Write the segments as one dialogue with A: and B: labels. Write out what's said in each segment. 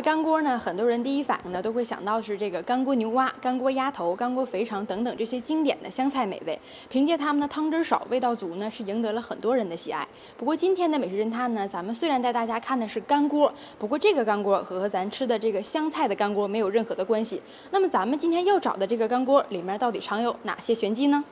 A: 干锅呢，很多人第一反应呢都会想到是这个干锅牛蛙、干锅鸭头、干锅肥肠等等这些经典的湘菜美味。凭借它们的汤汁少、味道足呢，是赢得了很多人的喜爱。不过今天的美食侦探呢，咱们虽然带大家看的是干锅，不过这个干锅和咱吃的这个湘菜的干锅没有任何的关系。那么咱们今天要找的这个干锅里面到底藏有哪些玄机呢？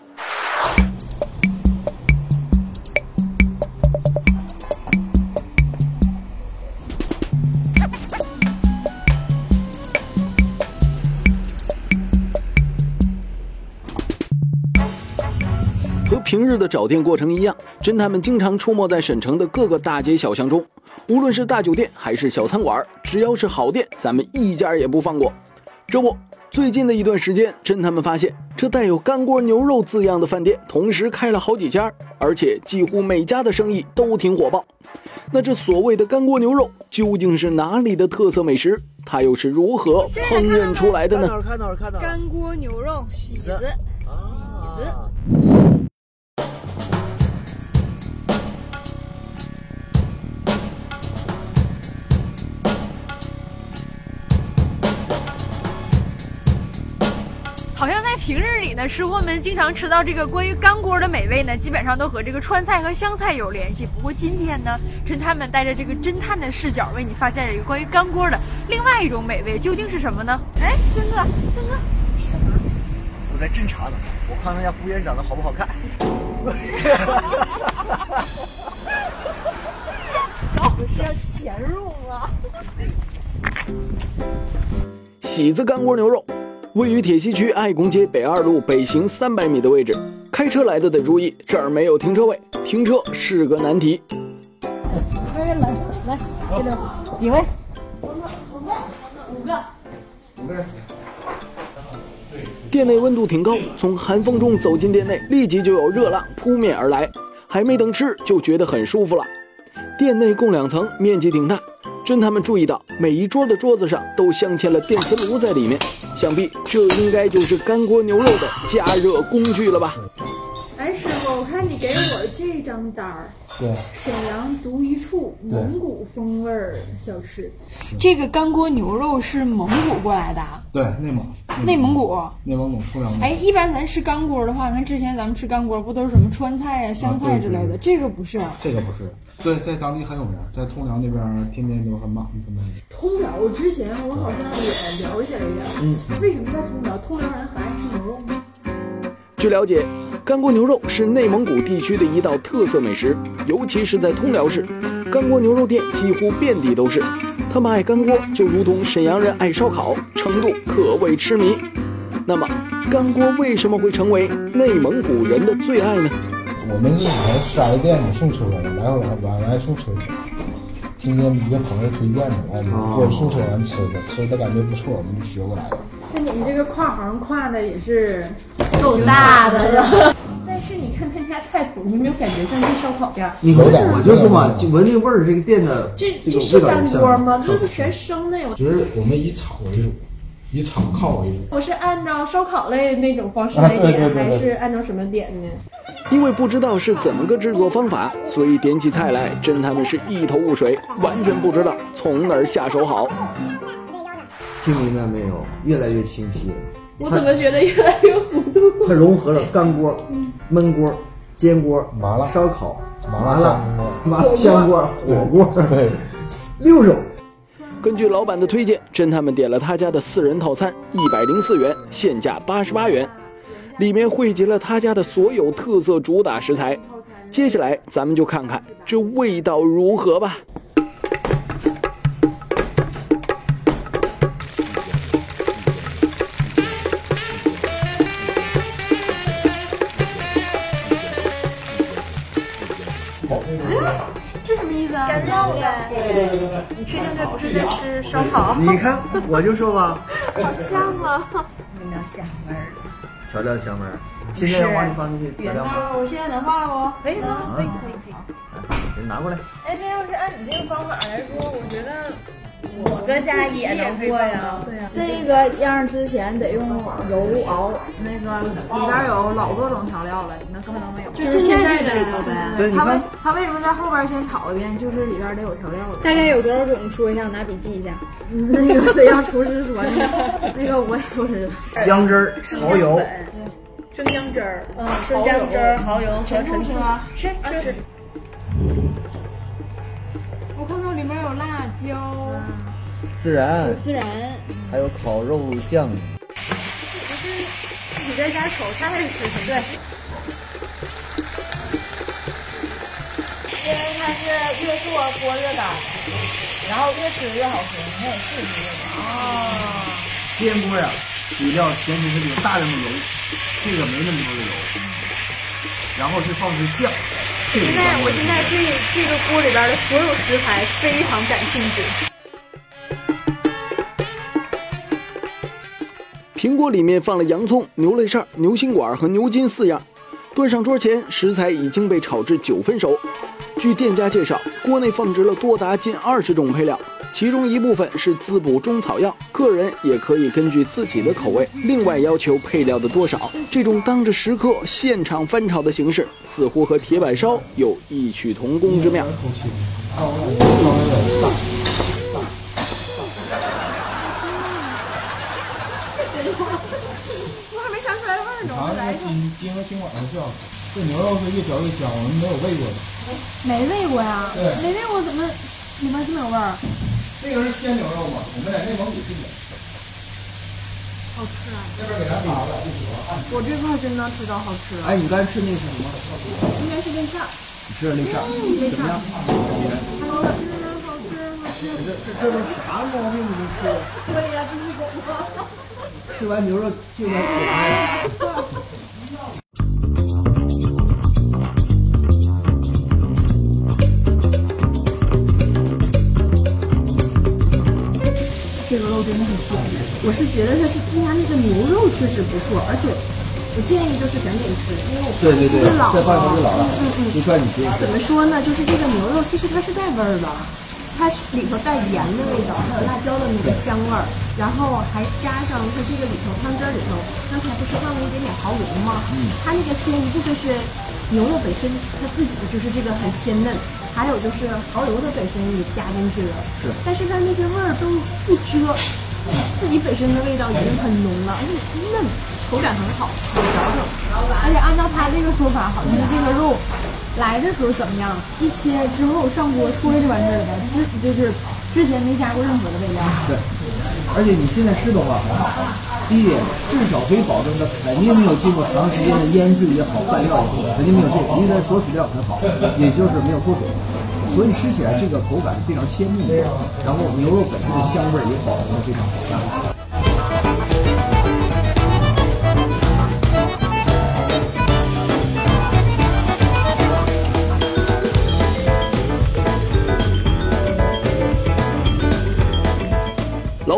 B: 平日的找店过程一样，侦探们经常出没在省城的各个大街小巷中。无论是大酒店还是小餐馆，只要是好店，咱们一家也不放过。这不，最近的一段时间，侦探们发现，这带有“干锅牛肉”字样的饭店同时开了好几家，而且几乎每家的生意都挺火爆。那这所谓的“干锅牛肉”究竟是哪里的特色美食？它又是如何烹饪出来的呢？
C: 看到了，看到了，
A: 干锅牛肉喜子，喜子。在平日里呢，吃货们经常吃到这个关于干锅的美味呢，基本上都和这个川菜和湘菜有联系。不过今天呢，侦探们带着这个侦探的视角，为你发现了一个关于干锅的另外一种美味，究竟是什么呢？哎，森哥，森哥，
C: 我在侦查呢，我看他家服务员长得好不好看。
A: 老虎是要潜入吗？
B: 喜子干锅牛肉。位于铁西区爱工街北二路北行三百米的位置，开车来的得注意，这儿没有停车位，停车是个难题。
D: 来来来，几位？
A: 五个，五个，
B: 店内温度挺高，从寒风中走进店内，立即就有热浪扑面而来，还没等吃就觉得很舒服了。店内共两层，面积挺大。侦探们注意到，每一桌的桌子上都镶嵌了电磁炉在里面，想必这应该就是干锅牛肉的加热工具了吧？
A: 哎，师傅，我看你给我这张单儿，
E: 对，
A: 沈阳独一处蒙古风味儿小吃，这个干锅牛肉是蒙古过来的，
E: 对，内蒙，
A: 内蒙。古，
E: 内蒙古通辽。
A: 哎，一般咱吃干锅的话，你看之前咱们吃干锅不都是什么川菜呀、湘菜之类的？这个不是，
E: 这个不是，对，在当地很有名，在通辽那边天天都很满，他们。
A: 通辽之前我好像也了解了一点，嗯，为什么在通辽？通辽人很爱吃牛。肉吗？
B: 据了解，干锅牛肉是内蒙古地区的一道特色美食，尤其是在通辽市，干锅牛肉店几乎遍地都是。他们爱干锅，就如同沈阳人爱烧烤，程度可谓痴迷。那么，干锅为什么会成为内蒙古人的最爱呢？
E: 我们是以前四 S 店的送车的，来回往来送车去。听见一个朋友推荐的，哎，给送车咱吃的，吃的感觉不错，我们就学过来了。
A: 那你们这个跨行跨的也是
D: 够大的了。
A: 但是你看他家菜谱，你没有感觉像这烧烤店？
C: 你闻，我就说嘛，闻这味儿，这个店的
A: 这
C: 这个
A: 是
C: 味道
A: 干锅吗？这是全生的哟。
E: 其实我们以炒为主，以炒烤为主。
A: 我是按照烧烤类那种方式
E: 啊
A: 来点，
E: 对对对对
A: 还是按照什么点呢？
B: 因为不知道是怎么个制作方法，所以点起菜来，侦探们是一头雾水，完全不知道从哪儿下手好。
C: 听明白没有？越来越清晰了。
A: 我怎么觉得越来越糊涂？
C: 它融合了干锅、焖锅、煎锅、
E: 麻辣
C: 烧烤、
E: 麻辣
C: 麻辣
E: 香锅、
C: 麻辣香锅、火锅，
E: 对，
C: 六种。
B: 根据老板的推荐，侦探们点了他家的四人套餐，一百零四元，现价八十八元，里面汇集了他家的所有特色主打食材。接下来咱们就看看这味道如何吧。
A: 这什么意思啊？
D: 干料呗。你确定这不是在吃烧烤？
C: 你看，我就说吧，
D: 好香啊！闻到香味儿。
C: 调料香味儿。现在要往里放进去调料吗？
D: 我现在能放了不？可以了，可以可以可以。
C: 给你拿过来。
A: 哎，这要是按你这个方法来说，我觉得
D: 我搁家也能做呀。
F: 对呀，这个样之前得用油熬，那个里边有老多种调料了，你那根本都没有。
A: 就是现在的
F: 里头呗。
C: 对，你
F: 他为，他为什么在后边先炒一遍？就是里边得有调料的。
A: 大概有多少种？说一下，我拿笔记一下。
F: 那个得让厨师说，那个那个我也不知道。
C: 姜汁儿、蚝油，
A: 生姜汁儿，
D: 嗯，生姜汁儿、蚝油和陈醋。
A: 是是。我看到里面有辣椒、
C: 孜然，
A: 孜然，
C: 还有烤肉酱。
A: 不是自己在家炒菜吃什么？对，
D: 因为它是越做锅越干，然后越吃越好吃，你看试试。哦。
C: 煎锅呀，底料前提是有大量的油，这个没那么多的油，然后是放的是酱。
A: 现在我现在对这个锅里边的所有食材非常感兴趣。
B: 平锅里面放了洋葱、牛肋扇、牛心管和牛筋四样。端上桌前，食材已经被炒至九分熟。据店家介绍，锅内放置了多达近二十种配料，其中一部分是滋补中草药，个人也可以根据自己的口味另外要求配料的多少。这种当着食客现场翻炒的形式，似乎和铁板烧有异曲同工之妙。
E: 这牛肉是越嚼越香，我们没有喂过的。
A: 没喂过呀？
E: 对
A: 没喂过，怎么里面这么有味儿？
E: 这个是鲜牛肉嘛，我们在内蒙古进的。
A: 好吃啊！
E: 这边给咱打了，
A: 我这块真的吃到好吃了，
C: 哎，你刚才吃那个是什么？
A: 应该是内馅儿。
C: 你吃的那馅儿怎么样？这这这都啥毛病？你们吃？
A: 对呀，这是狗吗？
C: 吃完牛肉就有
F: 这个肉真的很鲜，我是觉得它是他家那个牛肉确实不错，而且我建议就是赶紧吃，因为我
C: 对对对
F: 老，
C: 再放一会儿就老了
F: 嗯嗯嗯，怎么说呢？就是这个牛肉其实它是带味儿的，它是里头带盐的味道，还有辣椒的那个香味儿，然后还加上它这个里头汤汁儿里头，刚才不是放了一点点蚝油吗？嗯，它那个鲜一部分是牛肉本身它自己就是这个很鲜嫩，还有就是蚝油的本身也加进去了，
C: 是。
F: 但是它那些味儿都不遮，自己本身的味道已经很浓了，而且嫩，口感很好，有嚼头。
A: 而且按照他这个说法，好像是这个肉来的时候怎么样，一切之后上锅出来就完事儿了，之就是之前没加过任何的味料。
C: 对，而且你现在吃的话，第一点至少可以保证它肯定没有经过长时间的腌制也好，拌料也好，肯定没有这个，因为它锁水料很好，也就是没有脱水，所以吃起来这个口感是非常鲜嫩的，然后牛肉本身的香味儿也保存的非常好。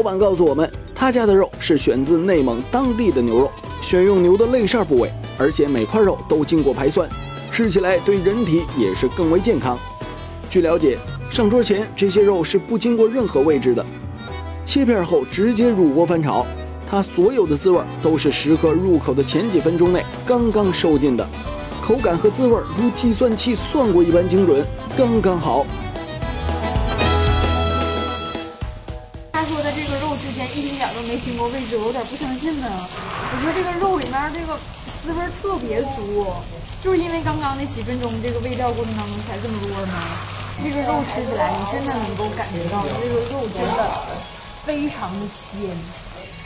B: 老板告诉我们，他家的肉是选自内蒙当地的牛肉，选用牛的肋扇部位，而且每块肉都经过排酸，吃起来对人体也是更为健康。据了解，上桌前这些肉是不经过任何位置的，切片后直接入锅翻炒，它所有的滋味都是食客入口的前几分钟内刚刚收进的，口感和滋味如计算器算过一般精准，刚刚好。
A: 没经过位置，我有点不相信呢。我说这个肉里面这个滋味特别足，就是因为刚刚那几分钟这个喂料过程当中才这么多吗？这个肉吃起来，你真的能够感觉到这个肉真的非常的鲜，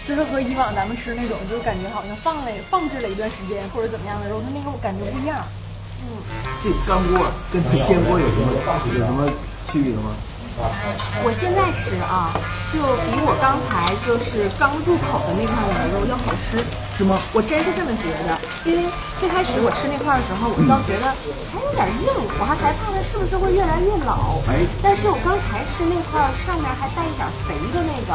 A: 就是和以往咱们吃那种，就是感觉好像放了放置了一段时间或者怎么样的肉，它那个感觉不一样。
C: 嗯这干锅跟煎锅有什么有什么区别吗？
F: 我现在吃啊，就比我刚才就是刚入口的那块牛肉要好吃，
C: 是吗？
F: 我真是这么觉得。因为最开始我吃那块的时候，我倒觉得还有点硬，我还害怕它是不是会越来越老。
C: 哎
F: 但是我刚才吃那块上面还带一点肥的那个，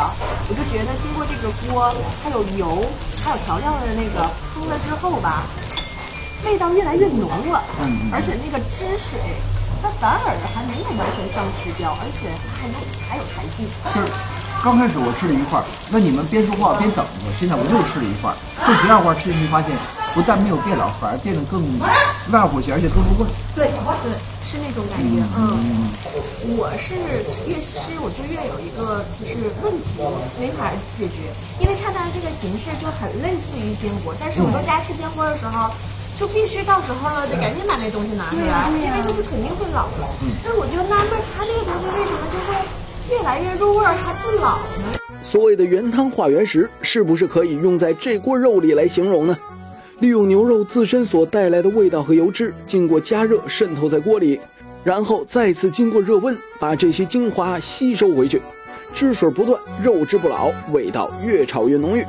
F: 我就觉得经过这个锅，还有油，还有调料的那个烹了之后吧，味道越来越浓了，而且那个汁水。它它反而还没有完全丧失掉，而且它还能还有弹性。
C: 就是刚开始我吃了一块儿，那你们边说话边等着，现在我又吃了一块儿，这第二块儿吃进去发现，不但没有变老，反而变得更辣乎些，而且更入味儿。
F: 对对，是那种感觉。嗯，我是越吃我就越有一个就是问题没法解决，因为看它这个形式就很类似于坚果，但是我们家吃坚果的时候。就必须到时候了，得赶紧把那东西拿出来，因为东西肯定会老的。但是我就纳闷，它这个东西为什么就会越来越入味儿还不老呢？
B: 所谓的原汤化原食，是不是可以用在这锅肉里来形容呢？利用牛肉自身所带来的味道和油脂，经过加热渗透在锅里，然后再次经过热温，把这些精华吸收回去，汁水不断，肉质不老，味道越炒越浓郁。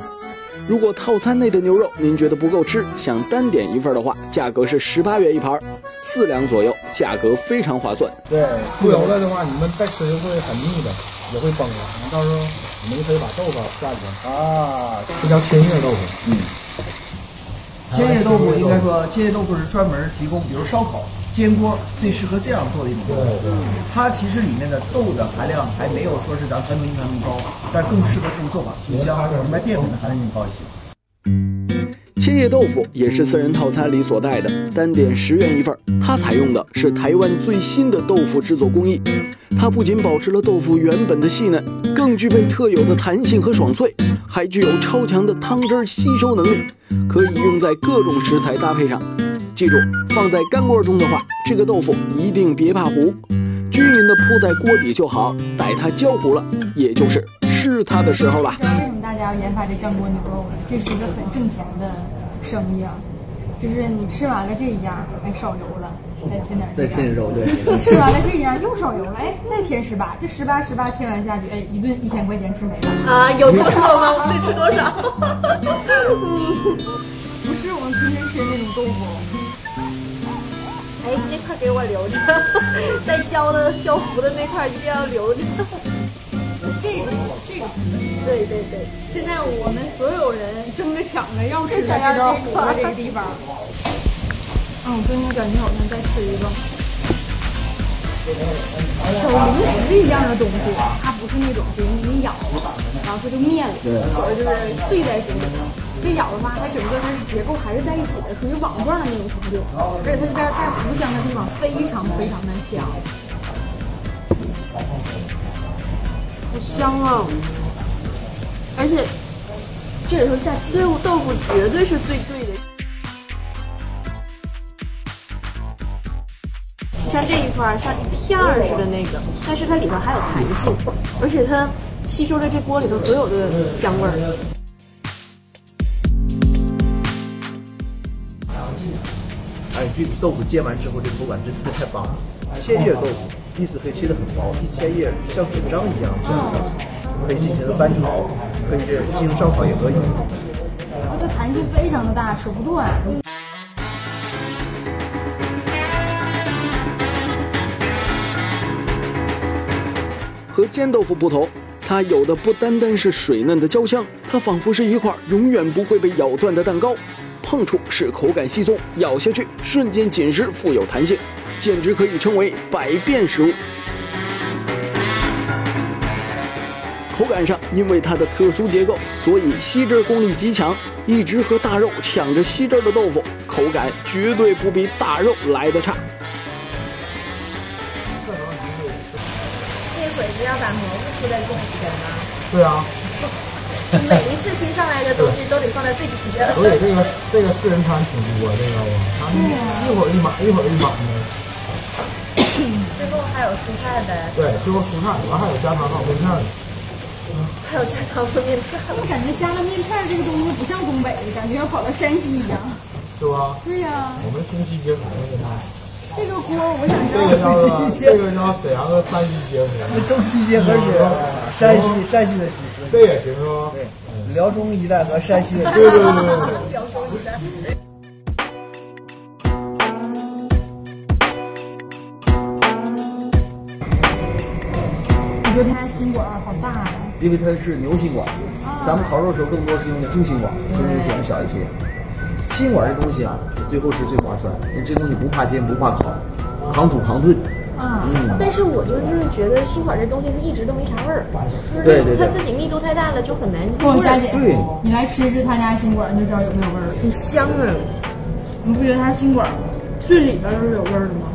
B: 如果套餐内的牛肉您觉得不够吃，想单点一份的话，价格是十八元一盘，四两左右，价格非常划算。
E: 对，不油了的话，你们再吃会很腻的，也会崩了。到时候你们可以把豆腐下去啊，这叫千叶豆腐。嗯，
C: 千叶豆腐应该说，千叶豆腐是专门提供，比如烧烤。煎锅最适合这样做的一种豆腐，它其实里面的豆的含量还没有说是咱传统意义上那么高，但更适合这种做法，清香，里面淀粉的含量更高一些。
B: 千叶豆腐也是四人套餐里所带的，单点十元一份。它采用的是台湾最新的豆腐制作工艺，它不仅保持了豆腐原本的细嫩，更具备特有的弹性和爽脆，还具有超强的汤汁吸收能力，可以用在各种食材搭配上。记住，放在干锅中的话，这个豆腐一定别怕糊，均匀的铺在锅底就好。待它焦糊了，也就是吃它的时候了。
A: 知道为什么大家要研发这干锅牛肉呢？这是一个很挣钱的生意啊！就是你吃完了这一样，哎，少油了，再添点
C: 再添点肉，对。
A: 你吃完了这一样又少油了，哎，再添十八，这十八十八添完下去，哎，一顿一千块钱吃没了
F: 啊！有这么多吗？我得吃多少？
A: 嗯，不是我们平时吃的那种豆腐。
F: 哎，那块给我留着，带胶的胶糊的那块一定要留着。
A: 这个这个，
F: 对对对，
A: 现在我们所有人争着抢着要吃这道糊的这个地方。嗯，我真的感觉好像在吃一个小零食一样的东西，它不是那种属于你咬，然后它就灭了，或者就是碎在心里。这咬的话，它整个它是结构还是在一起的，属于网状的那种程度，而且它这边带糊香的地方非常非常的香，
F: 好香啊！而且这里头下豆豆腐绝对是最对的。像这一块像一片儿似的那个，但是它里头还有弹性，而且它吸收了这锅里头所有的香味儿。
C: 这豆腐煎完之后，这口感真的太棒了。千叶豆腐，意思可以切得很薄，一千叶像纸张一样，可以进行翻炒，可以进行烧烤也可以。
A: 而且弹性非常的大，扯不断。
B: 和煎豆腐不同，它有的不单单是水嫩的焦香，它仿佛是一块永远不会被咬断的蛋糕。碰触是口感稀松，咬下去瞬间紧实，富有弹性，简直可以称为百变食物。口感上，因为它的特殊结构，所以吸汁功力极强。一直和大肉抢着吸汁的豆腐，口感绝对不比大肉来的差。
F: 这会子要把蘑菇铺在最底下吗？
E: 对啊。
F: 每一次新上来的东西都得放在最底下。
E: 所以这个这个四人餐挺多，知道吧？一会儿一满，一会儿一满的。
F: 最后还有蔬菜呗？
E: 对，最后蔬菜，完还有加汤和面片
F: 还有加汤和面片
A: 我感觉加了面片这个东西不像东北的，感觉要跑到山西一样。
E: 是吧？
A: 对呀。
E: 我们中西结合的。
A: 这个锅我想
E: 这个叫这个叫沈阳和山西结合，
C: 中西结合是山西山西的西施，
E: 这也行是吧？
C: 对，辽中一带和山西的，
E: 对对对对。
F: 辽中一带。
A: 你说它心管好大呀？
C: 因为它是牛心管，咱们烤肉的时候更多是用的猪心管，所以显得小一些。心管这东西啊，最后是最划算。这东西不怕煎，不怕烤，扛煮扛炖，
F: 啊。
C: 嗯
F: 但是我就是觉得心管这东西它一直都没啥味儿，就是
C: 对对对
F: 它自己密度太大了就很难
A: 不，
F: 入味儿，
A: 佳姐，
C: 对
A: 你来吃一吃他家心管，你就知道有没有味儿了。
F: 很香啊。
A: 你不觉得他心管最里边都是有味儿的吗？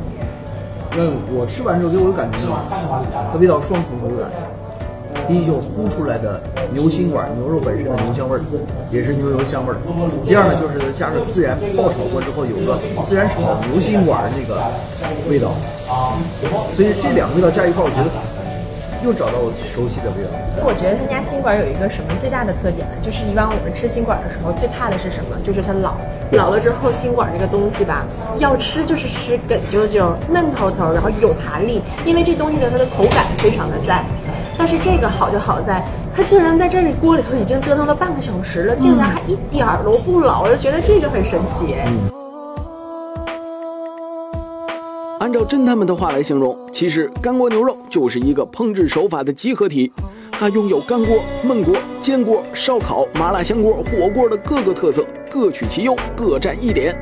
C: 嗯我吃完之后给我的感觉呢，它味道双重口感。第一，就呼出来的牛心管牛肉本身的牛香味儿，也是牛油香味儿。第二呢，就是加上孜然爆炒过之后有个孜然炒牛心管那个味道，所以这两个味道加一块儿，我觉得又找到我熟悉的味道。
F: 我觉得他家心管有一个什么最大的特点呢？就是以往我们吃心管的时候，最怕的是什么？就是它老，老了之后心管这个东西吧，要吃就是吃梗啾啾、嫩头头，然后有弹力，因为这东西呢它的口感非常的在。但是这个好就好在，它竟然在这里锅里头已经折腾了半个小时了，竟然还一点儿都不老，我就觉得这个很神奇。
B: 按照侦探们的话来形容，其实干锅牛肉就是一个烹制手法的集合体，它拥有干锅、焖锅、煎锅、烧烤、麻辣香锅、火锅的各个特色，各取其优，各占一点。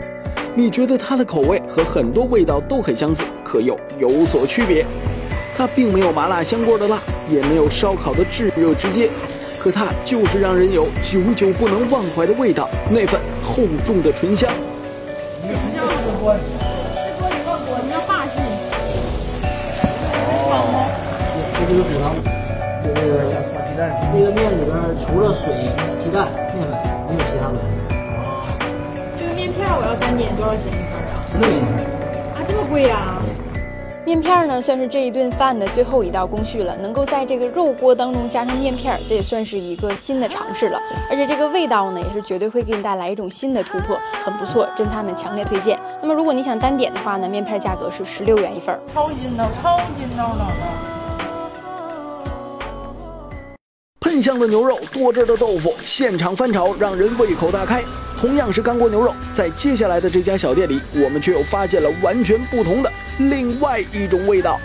B: 你觉得它的口味和很多味道都很相似，可又有所区别。它并没有麻辣香锅的辣，也没有烧烤的炙热直接，可它就是让人有久久不能忘怀的味道，那份厚重的醇香。
G: 这就是补汤，这个
C: 像放鸡蛋
G: 这个面里边除了水、鸡蛋、面粉，没有其他东西。
A: 这个面片我要单点多少钱一份啊？
G: 十六一份，
A: 啊，这么贵呀、面片呢，算是这一顿饭的最后一道工序了。能够在这个肉锅当中加上面片，这也算是一个新的尝试了。而且这个味道呢，也是绝对会给你带来一种新的突破，很不错，侦探们强烈推荐。那么如果你想单点的话呢，面片价格是十六元一份。
D: 超筋道，超筋道的
B: 喷香的牛肉，多汁的豆腐，现场翻炒，让人胃口大开。同样是干锅牛肉，在接下来的这家小店里，我们却又发现了完全不同的另外一种味道。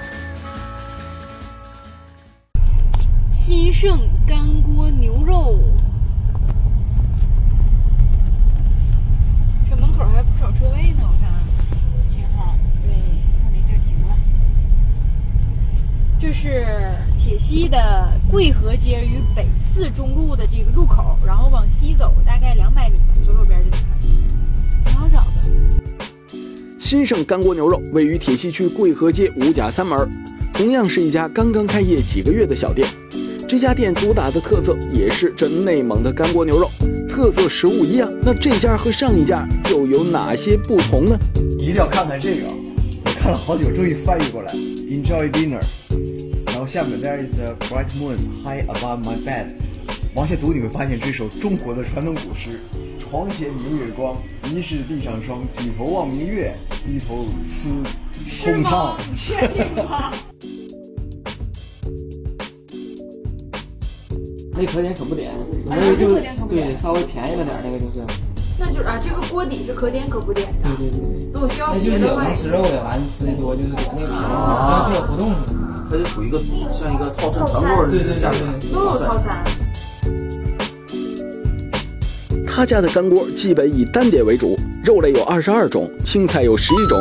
A: 新盛干锅牛肉，这门口还不少车位呢，挺好，对，看这地儿停了。这是铁西的贵河街与北四中路的这个路口，然后往西走大概两百米吧，左手边就能看见，挺好找的。
B: 新盛干锅牛肉位于铁西区贵河街五甲三门，同样是一家刚刚开业几个月的小店。这家店主打的特色也是这内蒙的干锅牛肉，特色食物一样。那这家和上一家又有哪些不同呢？
C: 一定要看看这个，我看了好久，终于翻译过来。Enjoy dinner，下面 There is a bright moon high above my bed。往下读你会发现这首中国的传统古诗：床前明月光，疑是地上霜。举头望明月，低头思空汤。
G: 那可点可不点，
A: 啊
G: 那个就
A: 这可点可不点
G: 对稍微便宜了点，那个就是，
A: 那就是啊，这个锅底是可点可不点的。
G: 对对对，
A: 如果需要
G: 那就是能吃肉的，完了吃的多就是点那个便宜，做活动似的。
C: 它就属于一个像一个套餐团购
G: 对对对
C: 的价格。
G: 对，
A: 都有套餐。
B: 他家的干锅基本以单点为主，肉类有二十二种，青菜有十一种。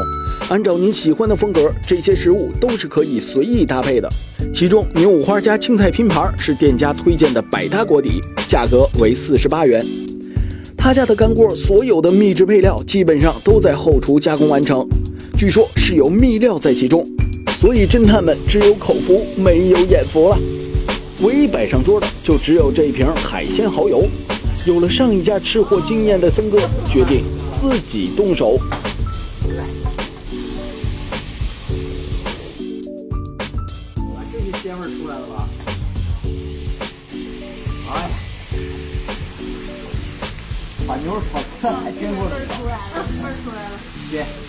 B: 按照您喜欢的风格，这些食物都是可以随意搭配的。其中牛五花加青菜拼盘是店家推荐的百搭锅底，价格为四十八元。他家的干锅所有的秘制配料基本上都在后厨加工完成，据说是有秘料在其中，所以侦探们只有口福没有眼福了。唯一摆上桌的就只有这一瓶海鲜蚝油。有了上一家吃货经验的森哥，决定自己动手。
C: 这些鲜味出来了吧？哎呀，把牛肉炒出来，海鲜味儿出来了，味儿出来了。鲜，而且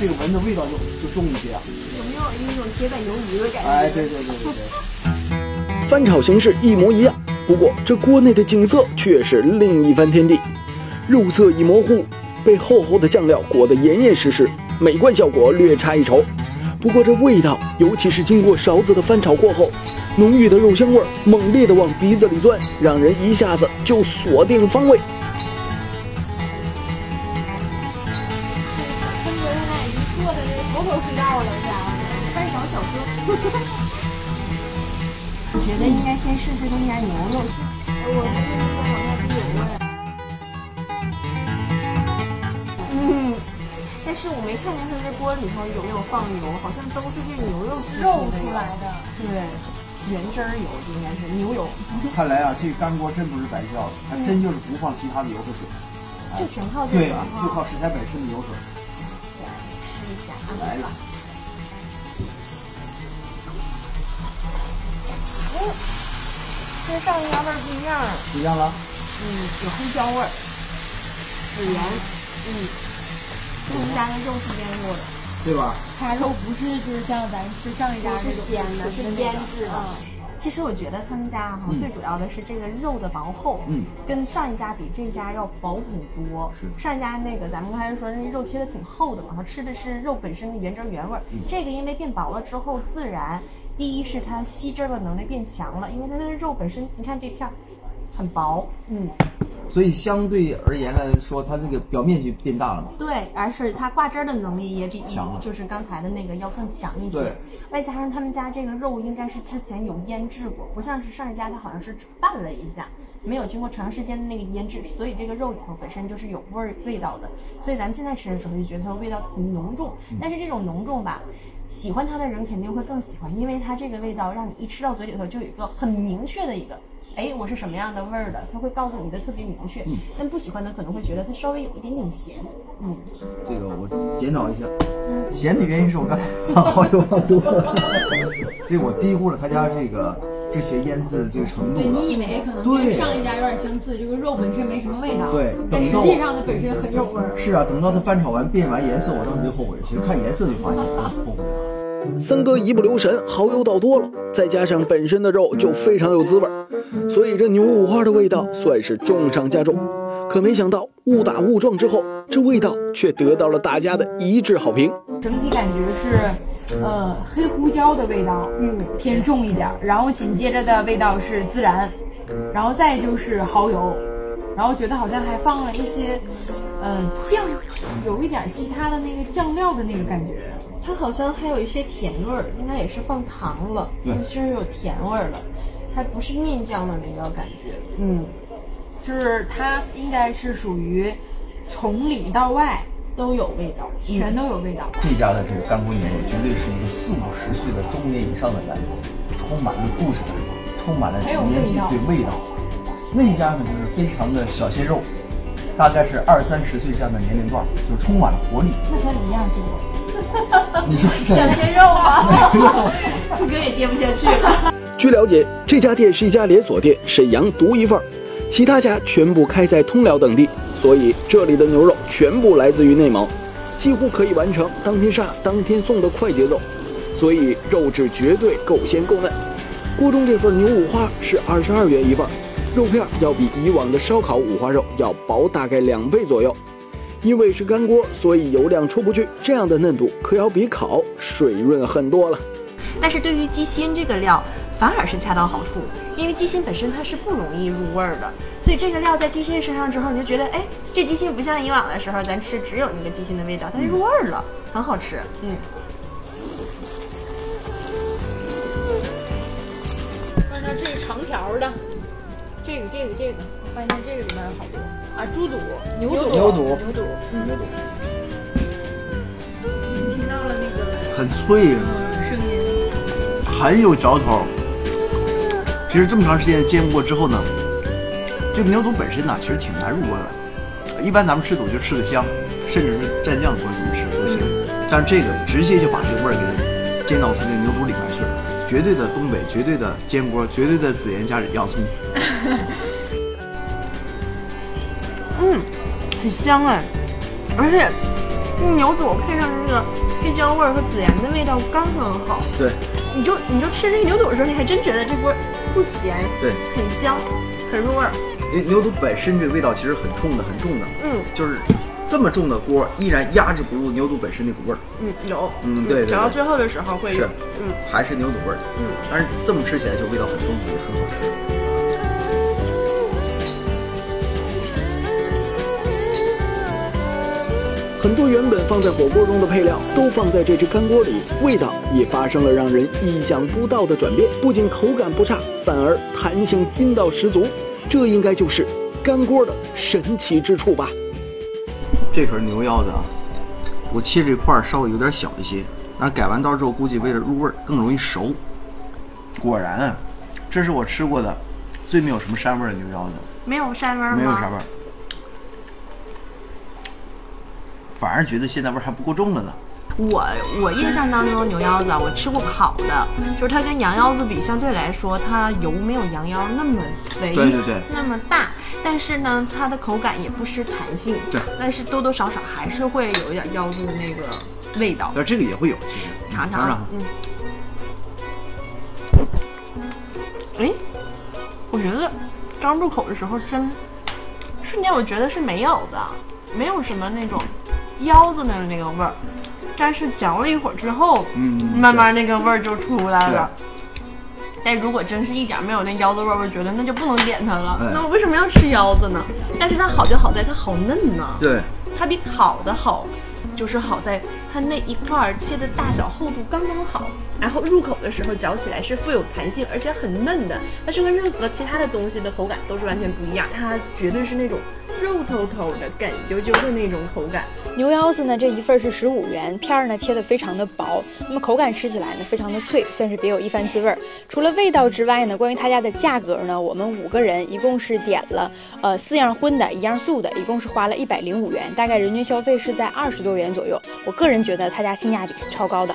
C: 这个闻的味道就就重一些啊。
F: 有没有一种铁板鱿鱼的感觉？
C: 哎，对对对对对。
B: 翻炒形式一模一样，不过这锅内的景色却是另一番天地。肉色已模糊，被厚厚的酱料裹得严严实实，美观效果略差一筹。不过这味道，尤其是经过勺子的翻炒过后，浓郁的肉香味儿猛烈地往鼻子里钻，让人一下子就锁定方位。
F: 小哥。我觉得应该先试试他们家牛肉。我这个好像是有味儿。嗯，但是我没看见他这锅里头有没有放油，好像都是这牛肉吸
D: 肉
F: 出
D: 出来的。
F: 对，原汁儿油应该是牛油，
C: 看来啊，这干锅真不是白叫的，它真就是不放其他的油和水，
F: 就全靠这
C: 对，
F: 个
C: 就。靠食材本身的油水。
F: 试一下啊。
C: 来了，
F: 跟上一家味儿不一样，
C: 不一样了。
F: 嗯，有黑椒味儿，孜然，嗯，他们家的肉是腌过的，
C: 对吧？
A: 它肉不是就是像咱吃上一家这种
F: 鲜的，是腌制的。
A: 嗯
F: 其实我觉得他们家哈、
C: 嗯
F: 最主要的是这个肉的薄厚，
C: 嗯，
F: 跟上一家比，这家要薄很多。
C: 是
F: 上一家那个咱们刚才说那肉切的挺厚的嘛，它吃的是肉本身的原汁原味儿。
C: 嗯
F: 这个因为变薄了之后，自然第一是它吸汁儿的能力变强了，因为它的肉本身，你看这片儿很薄，嗯，
C: 所以相对而言来说，它这个表面积变大了嘛。
F: 对，而是它挂汁儿的能力也比
C: 强了
F: 就是刚才的那个要更强一些
C: 对。
F: 外加上他们家这个肉应该是之前有腌制过，不像是上一家它好像是拌了一下，没有经过长时间的那个腌制，所以这个肉里头本身就是有味儿味道的。所以咱们现在吃的时候就觉得它味道很浓重，但是这种浓重吧。喜欢它的人肯定会更喜欢，因为它这个味道让你一吃到嘴里头就有一个很明确的一个，哎，我是什么样的味儿的，他会告诉你的特别明确。但不喜欢的可能会觉得它稍微有一点点咸，嗯，
C: 这个我检讨一下，咸的原因是我刚才放蚝油放多 了，这我低估了他家这个之前腌制的这个程度
A: 对你以
C: 了。
A: 为可能
C: 对
A: 跟上一家有点相似，这个肉本身没什么味道，
C: 对
A: 但实
C: 等到
A: 际上它本身很有味儿。
C: 是啊，等到它翻炒完变完颜色，我当时就后悔了。其实看颜色就发现后悔了。
B: 三哥一不留神，蚝油倒多了，再加上本身的肉就非常有滋味儿，所以这牛五花的味道算是重上加重。可没想到误打误撞之后，这味道却得到了大家的一致好评。
A: 整体感觉是，呃，黑胡椒的味道，嗯，偏重一点儿，然后紧接着的味道是孜然，然后再就是蚝油，然后觉得好像还放了一些，呃，酱，有一点其他的那个酱料的那个感觉。
F: 它好像还有一些甜味儿，应该也是放糖了，
C: 对。
F: 就是有甜味儿了，还不是面酱的那个感觉，嗯，
A: 就是它应该是属于从里到外
F: 都有味道，
A: 全都有味道。
C: 这家的这个干锅牛肉绝对是一个四五十岁的中年以上的男子，充满了故事感，充满了年纪对味道。那家呢就是非常的小鲜肉，大概是二三十岁这样的年龄段，就充满了活力。
A: 那它一样是我。
C: 你说
F: 小鲜肉啊，四哥也接不下去了。
B: 据了解，这家店是一家连锁店，沈阳独一份儿，其他家全部开在通辽等地，所以这里的牛肉全部来自于内蒙，几乎可以完成当天杀当天送的快节奏，所以肉质绝对够鲜够嫩。锅中这份牛五花是二十二元一份儿，肉片要比以往的烧烤五花肉要薄大概两倍左右。因为是干锅，所以油量出不去，这样的嫩度可要比烤水润很多了。
F: 但是对于鸡心这个料，反而是恰到好处，因为鸡心本身它是不容易入味儿的，所以这个料在鸡心身上之后，你就觉得，哎，这鸡心不像以往的时候咱吃只有那个鸡心的味道，它入味儿了，很好吃。嗯，
A: 按照这个长条的，这个这个这个，我发现这个里面有好多。啊，猪肚、牛肚、
C: 牛肚
A: 牛肚，嗯，
C: 牛肚
A: 听到了那个
C: 很脆，
A: 嗯声音，
C: 很有嚼头。其实这么长时间煎过之后呢，这个牛肚本身呢，其实挺难入味的。一般咱们吃肚就吃个香，甚至是蘸酱或者怎么吃都行。但是这个直接就把这个味儿给它煎到它那个牛肚里面去了，绝对的东北，绝对的煎锅，绝对的孜然加洋葱。
F: 嗯，很香哎，而且这牛肚配上这个黑椒味儿和孜然的味道刚刚好，
C: 对
F: 你就你就吃这个牛肚的时候，你还真觉得这锅不咸，
C: 对，
F: 很香，很入味儿。
C: 因为牛肚本身这个味道其实很冲的，很重的，
F: 嗯
C: 就是这么重的锅依然压制不住牛肚本身那股味儿，
F: 嗯，有，
C: 嗯对对对
F: 只要最后的时候会有
C: 是，
F: 嗯。
C: 还是牛肚味儿。
F: 嗯，
C: 但是这么吃起来就味道很丰富，也很好吃。
B: 很多原本放在火锅中的配料都放在这只干锅里，味道也发生了让人意想不到的转变。不仅口感不差，反而弹性筋道十足。这应该就是干锅的神奇之处吧。
C: 这可是牛腰子啊，我切这块儿稍微有点小一些，那改完刀之后，估计为了入味儿更容易熟。果然啊，这是我吃过的最没有什么膻味儿的牛腰子，
F: 没有膻味儿吗？
C: 没有膻味儿，反而觉得现在味儿还不够重了呢。
F: 我我印象当中牛腰子啊，我吃过烤的，就是它跟羊腰子比，相对来说它油没有羊腰那么肥，
C: 对对。对
F: 那么大，但是呢，它的口感也不失弹性，
C: 对。
F: 但是多多少少还是会有一点腰子的那个味道。
C: 但这个也会有，其实。
F: 尝
C: 尝尝，
F: 嗯。哎，我觉得刚入口的时候真，瞬间我觉得是没有的，没有什么那种腰子的那个味儿，但是嚼了一会儿之后，
C: 嗯
F: 慢慢那个味儿就出来了。但如果真是一点儿没有那腰子味儿，我觉得那就不能点它了。
C: 哎
F: 那我为什么要吃腰子呢？但是它好就好在它好嫩呐、
C: 对，
F: 它比烤的好，就是好在它那一块儿切的大小厚度刚刚好，然后入口的时候嚼起来是富有弹性，而且很嫩的。它是跟任何其他的东西的口感都是完全不一样，它绝对是那种肉透透的、哏啾啾的那种口感。
H: 牛腰子呢，这一份是十五元，片儿呢切得非常的薄，那么口感吃起来呢非常的脆，算是别有一番滋味儿。除了味道之外呢，关于他家的价格呢，我们五个人一共是点了呃四样荤的，一样素的，一共是花了一百零五元，大概人均消费是在二十多元左右。我个人觉得他家性价比是超高的。